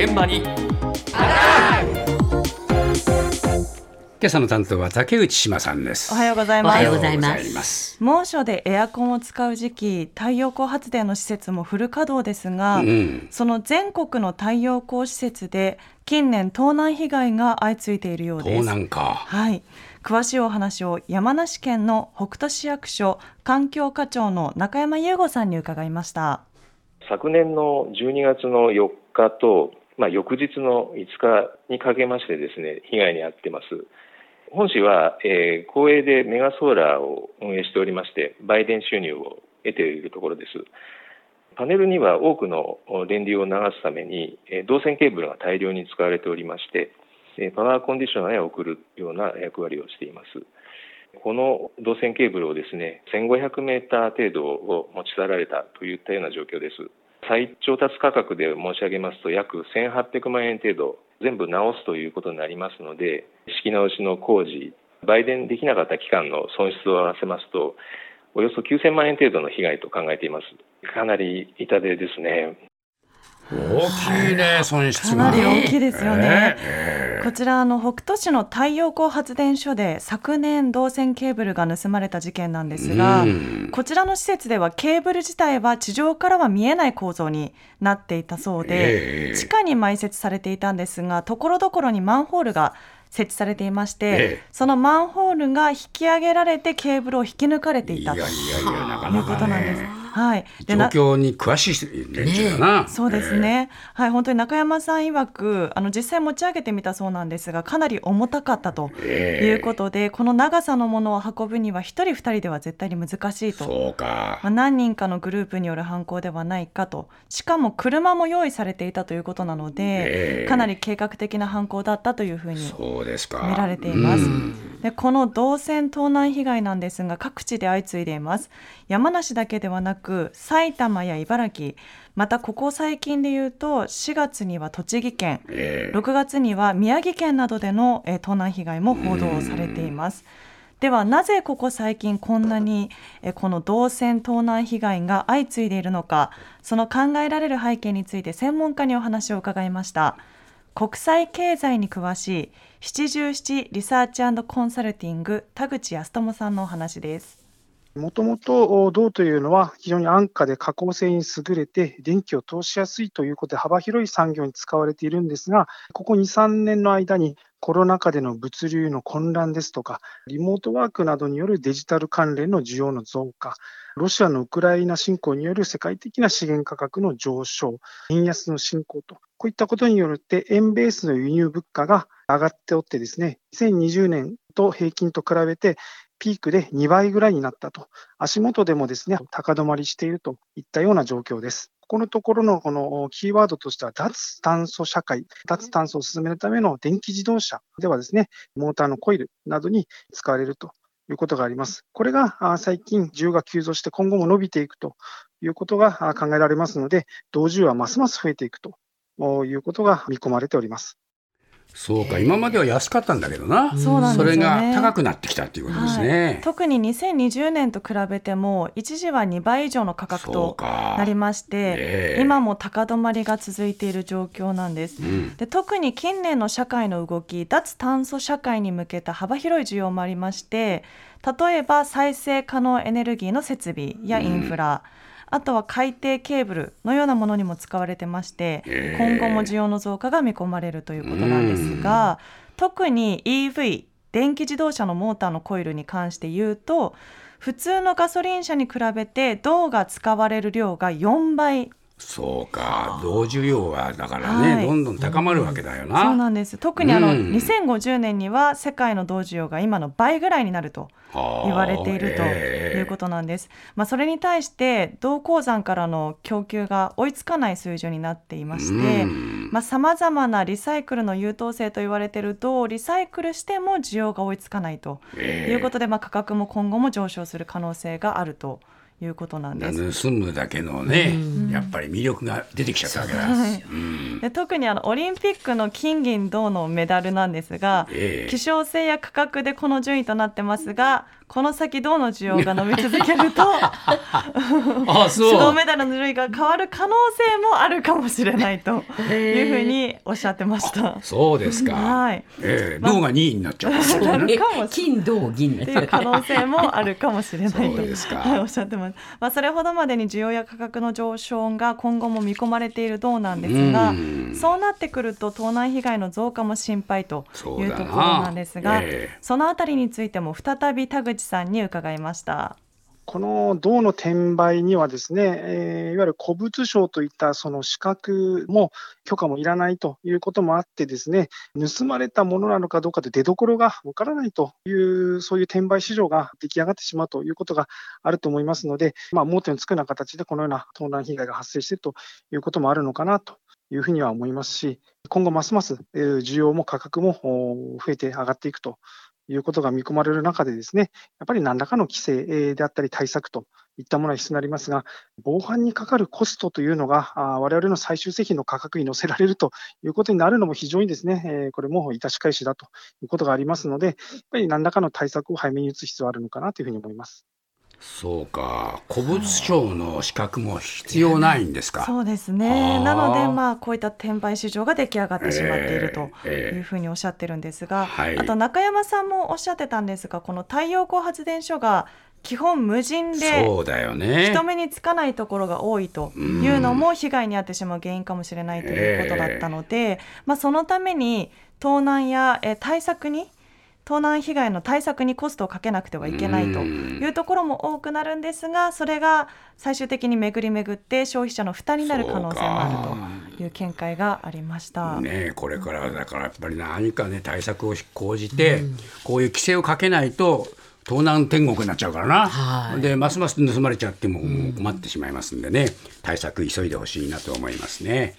現場に今朝の担当は竹内島さんですおはようございます。おはようございますます猛暑でエアコンを使う時期、太陽光発電の施設もフル稼働ですが、うんその全国の太陽光施設で近年盗難被害が相次いでいるようです。盗難かはい。詳しいお話を山梨県の北杜市役所環境課長の中山優吾さんに伺いました。昨年の12月の4日と、まあ、翌日の5日にかけましてですね被害に遭ってます。本市は、えー公営でメガソーラーを運営しておりまして売電収入を得ているところです。パネルには多くの電流を流すためにえー導線ケーブルが大量に使われておりましてえーパワーコンディショナーへ送るような役割をしています。この導線ケーブルをですね1500メーター程度を持ち去られたといったような状況です。再調達価格で申し上げますと約1800万円程度全部直すということになりますので敷き直しの工事売電できなかった期間の損失を合わせますとおよそ9000万円程度の被害と考えています。かなり痛手ですね。大きいね損失かがなり大きいですよね。ええこちらあの北杜市の太陽光発電所で昨年導線ケーブルが盗まれた事件なんですが、うん。こちらの施設ではケーブル自体は地上からは見えない構造になっていたそうで、ええ。地下に埋設されていたんですがところどころにマンホールが設置されていまして、ええ。そのマンホールが引き上げられてケーブルを引き抜かれていたということなんです。ねはい、状な況に詳しい連中だな、そうですね、はい、本当に中山さん曰くあの実際持ち上げてみたそうなんですがかなり重たかったとええ。いうことで、この長さのものを運ぶには一人二人では絶対に難しいと。そうか。まあ、何人かのグループによる犯行ではないかと。しかも車も用意されていたということなので、ええ。かなり計画的な犯行だったというふうに見られています。うん。でこの銅線盗難被害なんですが各地で相次いでいます。山梨だけではなく埼玉や茨城またここ最近で言うと4月には栃木県ええ。6月には宮城県などでの、えー盗難被害も報道されています。ではなぜここ最近こんなに、えーこの銅線盗難被害が相次いでいるのかその考えられる背景について専門家にお話を伺いました。国際経済に詳しい七十七リサーチコンサルティング田口康友さんのお話ですもともと銅というのは非常に安価で加工性に優れて電気を通しやすいということで幅広い産業に使われているんですが、ここ2、3年の間にコロナ禍での物流の混乱ですとか、リモートワークなどによるデジタル関連の需要の増加、ロシアのウクライナ侵攻による世界的な資源価格の上昇、円安の進行と、こういったことによって円ベースの輸入物価が上がっておってですね、2020年と平均と比べてピークで2倍ぐらいになったと、足元でもですね、高止まりしているといったような状況です。ここのところのこのキーワードとしては、脱炭素社会、脱炭素を進めるための電気自動車ではですね、モーターのコイルなどに使われるということがあります。これがあ最近需要が急増して今後も伸びていくということがあ考えられますので、同需要はますます増えていくということが見込まれております。そうか今までは安かったんだけどな、そうなんですよね。それが高くなってきたっていうことですね、はい、特に2020年と比べても一時は2倍以上の価格とか。なりまして、ええ。今も高止まりが続いている状況なんです。うん。で特に近年の社会の動き脱炭素社会に向けた幅広い需要もありまして例えば再生可能エネルギーの設備やインフラ、あとは海底ケーブルのようなものにも使われてまして、ええ今後も需要の増加が見込まれるということなんですが、特に EV 電気自動車のモーターのコイルに関して言うと普通のガソリン車に比べて銅が使われる量が4倍そうか。銅需要はだからね、はい。どんどん高まるわけだよな、そうなんです。特にあの、うん。2050年には世界の銅需要が今の倍ぐらいになると言われているということなんです。まあ、それに対して銅鉱山からの供給が追いつかない水準になっていましてうん。さまざ、まなリサイクルの優等生と言われている銅をリサイクルしても需要が追いつかないということで、まあ、価格も今後も上昇する可能性があるということなんです。盗むだけのね、やっぱり魅力が出てきちゃったわけだ、はいうん。で特にあのオリンピックの金銀銅のメダルなんですが、ええ。希少性や価格でこの順位となってますがこの先銅の需要が伸び続けると あそう。銅メダルの類が変わる可能性もあるかもしれないというふうにおっしゃってました。そうですか、はい、ええ銅が2位になっちゃうかもしれないねな金銅銀っていう可能性もあるかもしれない。とそうですか。はいおっしゃってます。まあそれほどまでに需要や価格の上昇が今後も見込まれている銅なんですがうん、そうなってくると盗難被害の増加も心配というところなんですが、ええ。そのあたりについても再び田口さんに伺いました。この銅の転売にはですね、えーいわゆる古物商といったその資格も許可もいらないということもあってですね、盗まれたものなのかどうかで出所がわからないという、そういう転売市場が出来上がってしまうということがあると思いますので、まあ、盲点をつくような形でこのような盗難被害が発生しているということもあるのかなというふうには思いますし、今後ますます需要も価格も増えて上がっていくということが見込まれる中でですね、やっぱり何らかの規制であったり対策といったものは必要になりますが、防犯にかかるコストというのが、あ我々の最終製品の価格に乗せられるということになるのも非常にですね、これも致し返しだということがありますので、やっぱり何らかの対策を早めに打つ必要があるのかなというふうに思います。そうか。古物商の資格も必要ないんですか。そう。ですあね。ーなのでまあこういった転売市場が出来上がってしまっているとええいうふうにおっしゃってるんですが、はい。あと中山さんもおっしゃってたんですが、この太陽光発電所が基本無人で人目につかないところが多いというのも被害に遭ってしまう原因かもしれないということだったので、まあ、そのために盗難やえー対策に盗難被害の対策にコストをかけなくてはいけないというところも多くなるんですがそれが最終的に巡り巡って消費者の負担になる可能性もあるという見解がありました。ねえこれからだからやっぱり何かね対策を講じて、こういう規制をかけないと盗難天国になっちゃうからな、はいでますます盗まれちゃっても困ってしまいますんでね対策急いでほしいなと思いますね。